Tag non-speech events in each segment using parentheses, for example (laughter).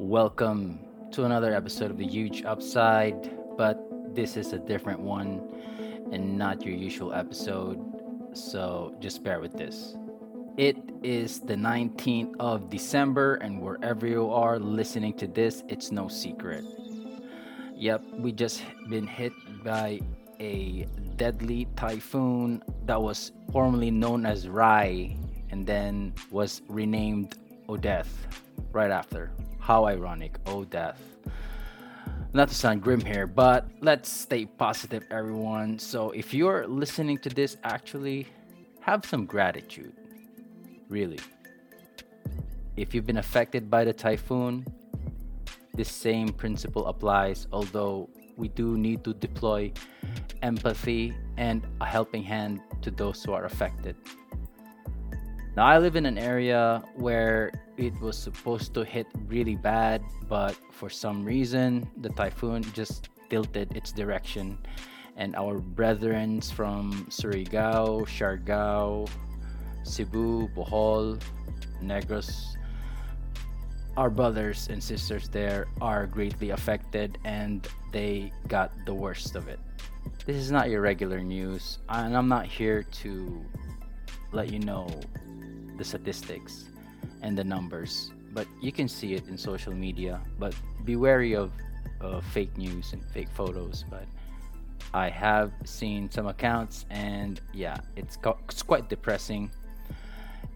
Welcome to another episode of The Huge Upside, but this is a different one and not your usual episode, so just bear with this. It is the 19th of December, and wherever you are listening to this, it's no secret. Yep, we just been hit by a deadly typhoon that was formerly known as Rai and then was renamed Odette right after. How ironic. Oh, death. Not to sound grim here, but let's stay positive, everyone. So, if you're listening to this, actually have some gratitude. Really. If you've been affected by the typhoon, this same principle applies, although we do need to deploy empathy and a helping hand to those who are affected. Now, I live in an area where it was supposed to hit really bad, but for some reason, the typhoon just tilted its direction. And our brethren from Surigao, Siargao, Cebu, Bohol, Negros, our brothers and sisters there are greatly affected and they got the worst of it. This is not your regular news, and I'm not here to let you know the statistics and the numbers, but you can see it in social media. But be wary of uh, fake news and fake photos. But I have seen some accounts, and yeah, it's, co- it's quite depressing.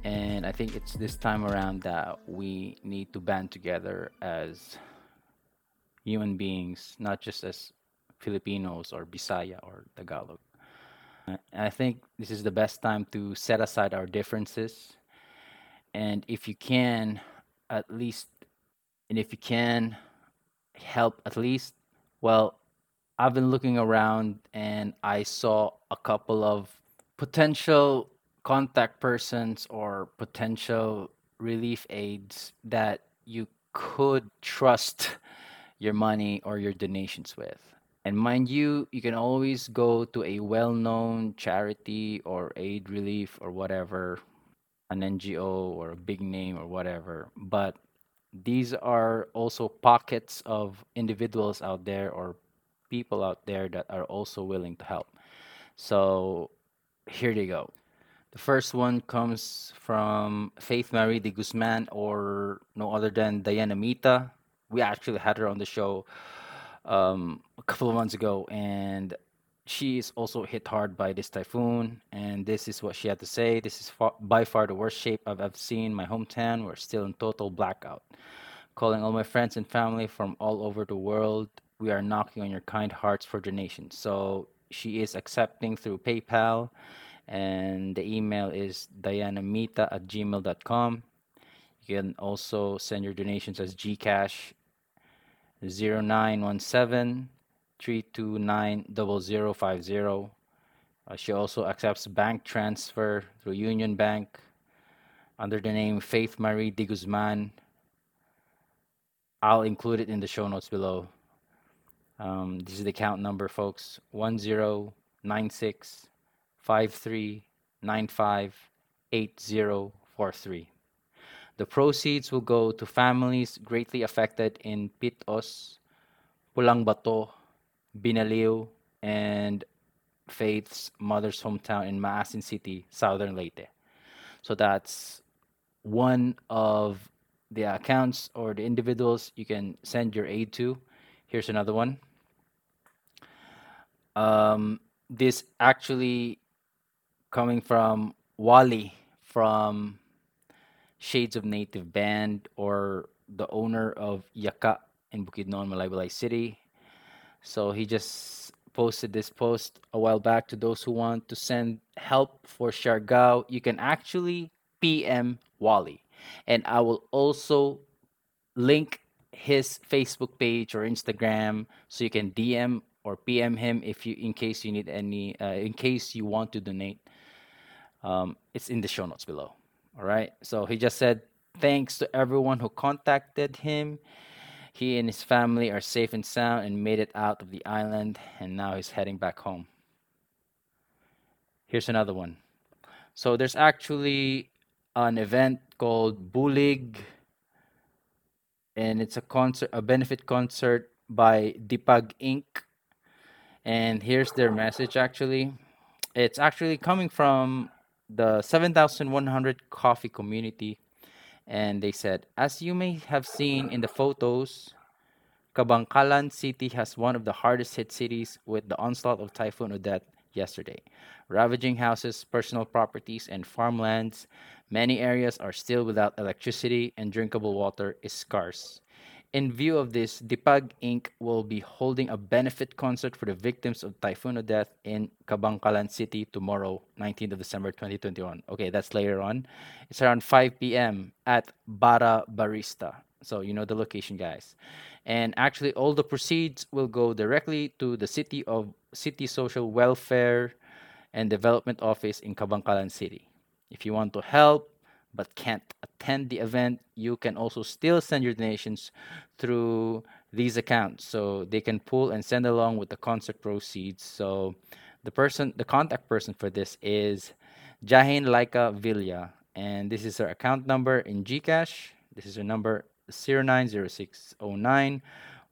And I think it's this time around that we need to band together as human beings, not just as Filipinos or Bisaya or Tagalog. And I think this is the best time to set aside our differences and if you can at least and if you can help at least well i've been looking around and i saw a couple of potential contact persons or potential relief aids that you could trust (laughs) your money or your donations with. And mind you you can always go to a well-known charity or aid relief or whatever an NGO or a big name or whatever. But these are also pockets of individuals out there or people out there that are also willing to help. So here they go. The first one comes from Faith Marie de Guzman, or no other than Diana Mita. We actually had her on the show um, a couple of months ago, and she is also hit hard by this typhoon, and this is what she had to say. This is far, by far the worst shape I've ever seen. My hometown, we're still in total blackout. Calling all my friends and family from all over the world, we are knocking on your kind hearts for donations. So she is accepting through PayPal, and the email is dianamita at gmail.com. You can also send your donations as Gcash zero nine one seven. 3290050. Uh, she also accepts bank transfer through Union Bank under the name Faith Marie de Guzman. I'll include it in the show notes below. Um, this is the account number, folks 1096 8043. The proceeds will go to families greatly affected in Pitos, Pulang Bato, Binaliw, and Faith's mother's hometown in Maasin City, Southern Leyte. So that's one of the accounts or the individuals you can send your aid to. Here's another one. Um, this actually coming from Wally from Shades of Native Band or the owner of Yaka in Bukidnon, Malaybalay City. So he just posted this post a while back to those who want to send help for Siargao. You can actually PM Wally. And I will also link his Facebook page or Instagram so you can DM or PM him if you in case you need any uh, in case you want to donate. Um, it's in the show notes below. All right. So he just said thanks to everyone who contacted him. He and his family are safe and sound and made it out of the island, and now he's heading back home. Here's another one. So there's actually an event called Bulig and it's a concert, a benefit concert by Dipag Inc. And here's their message actually. It's actually coming from the 7100 coffee community. And they said, as you may have seen in the photos, Kabankalan City has one of the hardest hit cities with the onslaught of Typhoon Odette yesterday, ravaging houses, personal properties, and farmlands. Many areas are still without electricity, and drinkable water is scarce. In view of this, Dipag Inc. will be holding a benefit concert for the victims of Typhoon Odette in Kabankalan City tomorrow, 19th of December 2021. Okay, that's later on. It's around 5 p.m. at Bara Barista. So you know the location, guys. And actually, all the proceeds will go directly to the City of City Social Welfare and Development Office in Kabankalan City. If you want to help but can't attend the event, you can also still send your donations through these accounts. So they can pull and send along with the concert proceeds. So the person, the contact person for this is Jahin Laika Villa. And this is her account number in Gcash. This is her number 090609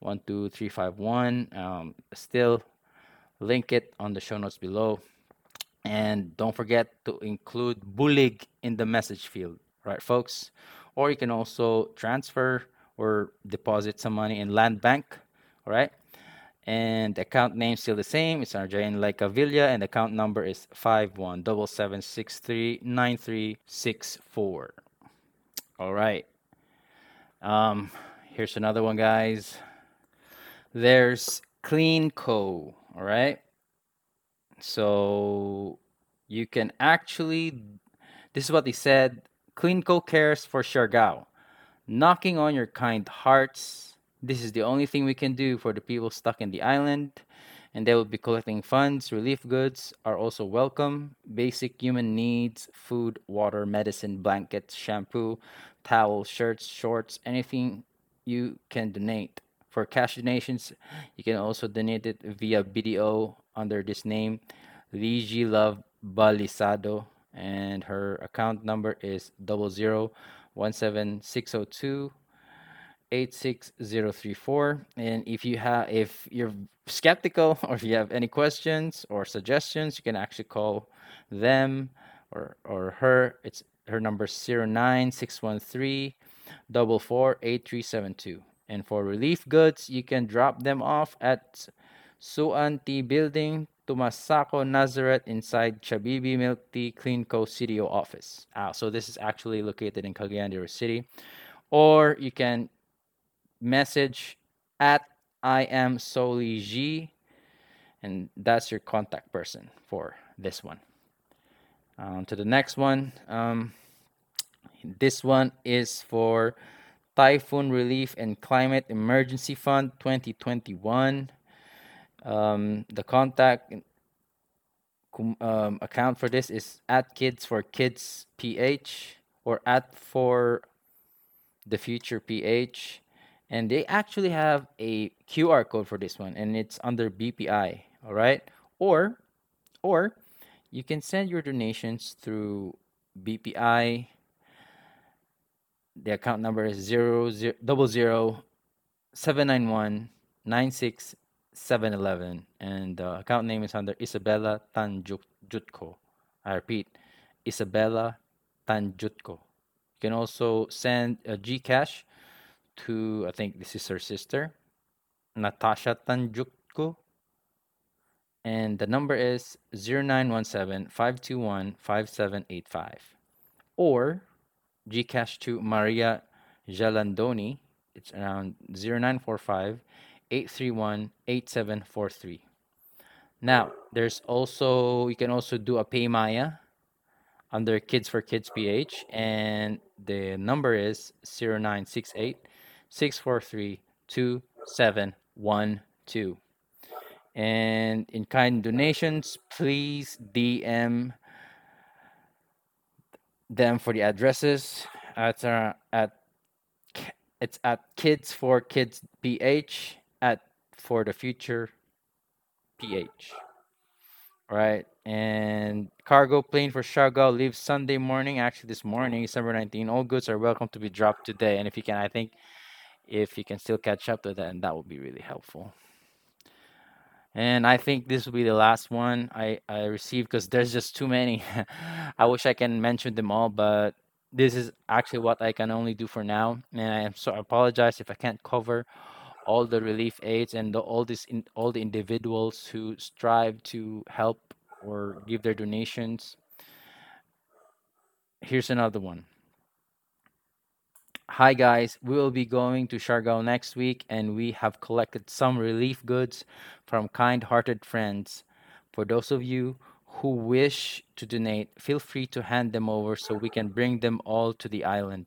12351. Um, still link it on the show notes below. And don't forget to include Bulig in the message field, right, folks? Or you can also transfer or deposit some money in Land Bank, all right? And the account name still the same. It's Arjain Laika Villa, and account number is 5177639364. All right. Um, here's another one, guys. There's Clean Co. All right. So you can actually, this is what they said CleanCo cares for Siargao, knocking on your kind hearts. This is the only thing we can do for the people stuck in the island, and they will be collecting funds. Relief goods are also welcome. Basic human needs food, water, medicine, blankets, shampoo, towels, shirts, shorts, anything you can donate. For cash donations, you can also donate it via BDO under this name, Ligi Love Balisado, and her account number is double zero one seven six oh two six zero three four. And if you have, if you're skeptical (laughs) or if you have any questions or suggestions, you can actually call them or or her. It's her number zero nine six one three double four eight three seven two. And for relief goods, you can drop them off at Suan Tea Building, Tumasaco Nazareth inside Chabibi Milk Tea Clean Co. CDO office. Ah, so this is actually located in Cagayan de Oro City. Or you can message at I am Soli G, and that's your contact person for this one. Um, to the next one. Um, this one is for Typhoon Relief and Climate Emergency Fund 2021. Um, the contact um, account for this is at Kids for Kids PH or at for the Future PH. And they actually have a QR code for this one, and it's under BPI. All right, or or you can send your donations through BPI. The account number is zero zero double zero seven nine one nine six 7-Eleven, and the account name is under Isabella Tanjuatco. I repeat, Isabella Tanjuatco. You can also send a Gcash to, I think this is her sister, Natasha Tanjuatco. And the number is 0917-521-5785. Or Gcash to Maria Jalandoni. It's around 0945 831 8743. Now, there's also, you can also do a PayMaya under Kids for Kids PH, and the number is 0968 643 2712. And in kind donations, please DM them for the addresses at, uh, at it's at Kids for Kids PH for the future PH. Right. And cargo plane for Siargao leaves Sunday morning. Actually, this morning, December 19. All goods are welcome to be dropped today. And if you can, I think if you can still catch up to that, and that would be really helpful. And I think this will be the last one I, I received because there's just too many. (laughs) I wish I can mention them all, but this is actually what I can only do for now. And I am so I apologize if I can't cover all the relief aids and the, all this in, all the individuals who strive to help or give their donations. Here's another one. Hi guys, we will be going to Siargao next week and we have collected some relief goods from kind-hearted friends. For those of you who wish to donate, feel free to hand them over so we can bring them all to the island.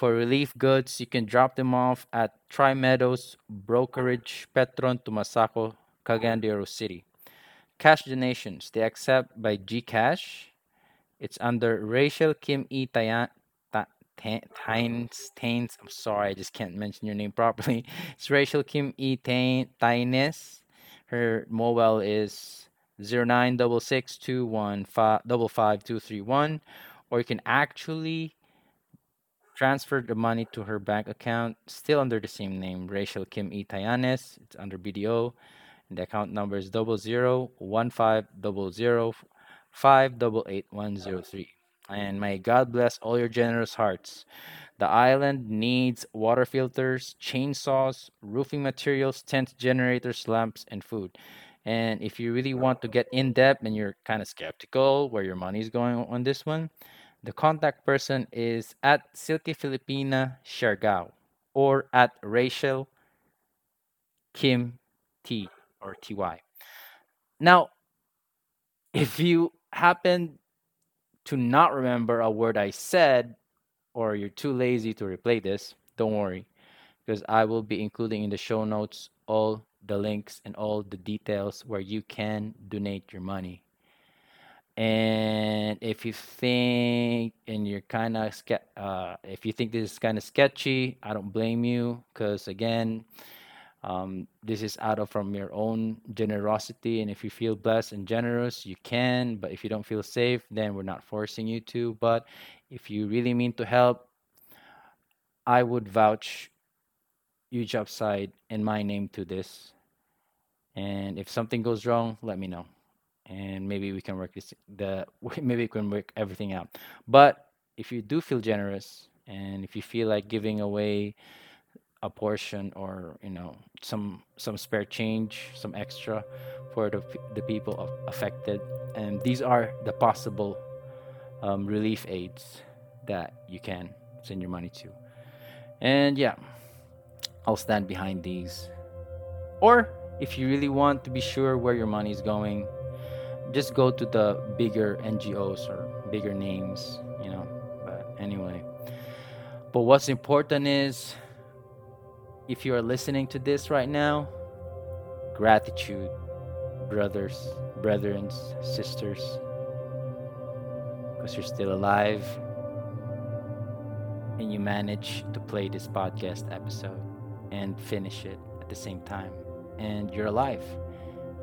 For relief goods, you can drop them off at Tri Meadows Brokerage, Petron, Tumasaco, Cagayan de Oro City. Cash donations, they accept by GCash. It's under Rachel Kim E. Tayan, Taines. I'm sorry, I just can't mention your name (laughs) properly. It's Rachel Kim E. Tynes. Her mobile is 096621552231. Or you can actually transfer the money to her bank account, still under the same name, Rachel Kim E. Tayanes. It's under BDO. And the account number is double zero one five double zero five double eight one zero three. And may God bless all your generous hearts. The island needs water filters, chainsaws, roofing materials, tent generators, lamps, and food. And if you really want to get in depth and you're kind of skeptical where your money is going on this one, the contact person is at Silke Filipina Siargao or at Rachel Kim T or TY. Now, if you happen to not remember a word I said, or you're too lazy to replay this, don't worry, because I will be including in the show notes all the links and all the details where you can donate your money. And if you think and you're kind of uh, if you think this is kind of sketchy, I don't blame you because again, um, this is out of from your own generosity, and if you feel blessed and generous, you can. But if you don't feel safe, then we're not forcing you to. But if you really mean to help, I would vouch huge upside in my name to this. And if something goes wrong, let me know, and maybe we can work this the (laughs) maybe we can work everything out. But if you do feel generous, and if you feel like giving away a portion or you know some some spare change some extra for the, the people affected and these are the possible um, relief aids that you can send your money to and yeah i'll stand behind these or if you really want to be sure where your money is going just go to the bigger ngos or bigger names you know but anyway but what's important is if you are listening to this right now, gratitude, brothers, brethren, sisters, because you're still alive and you manage to play this podcast episode and finish it at the same time. And you're alive.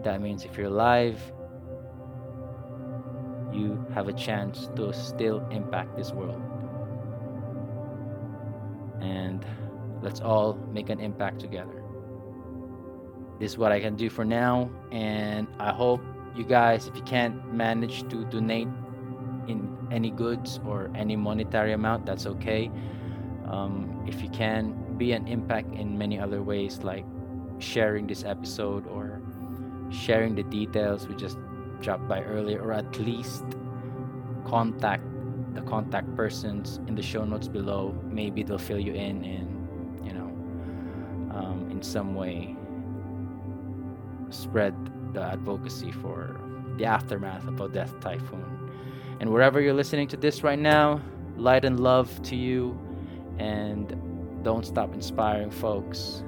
That means if you're alive, you have a chance to still impact this world. And Let's all make an impact together. This is what I can do for now, and I hope you guys, if you can't manage to donate in any goods or any monetary amount, that's okay. Um, if you can, be an impact in many other ways, like sharing this episode or sharing the details we just dropped by earlier, or at least contact the contact persons in the show notes below. Maybe they'll fill you in and you know, um, in some way spread the advocacy for the aftermath of a death typhoon. And wherever you're listening to this right now, light and love to you, and don't stop inspiring folks.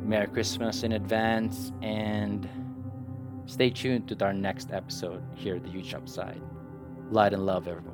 Merry Christmas in advance, and stay tuned to our next episode here at the Huge Upside. Light and love, everyone.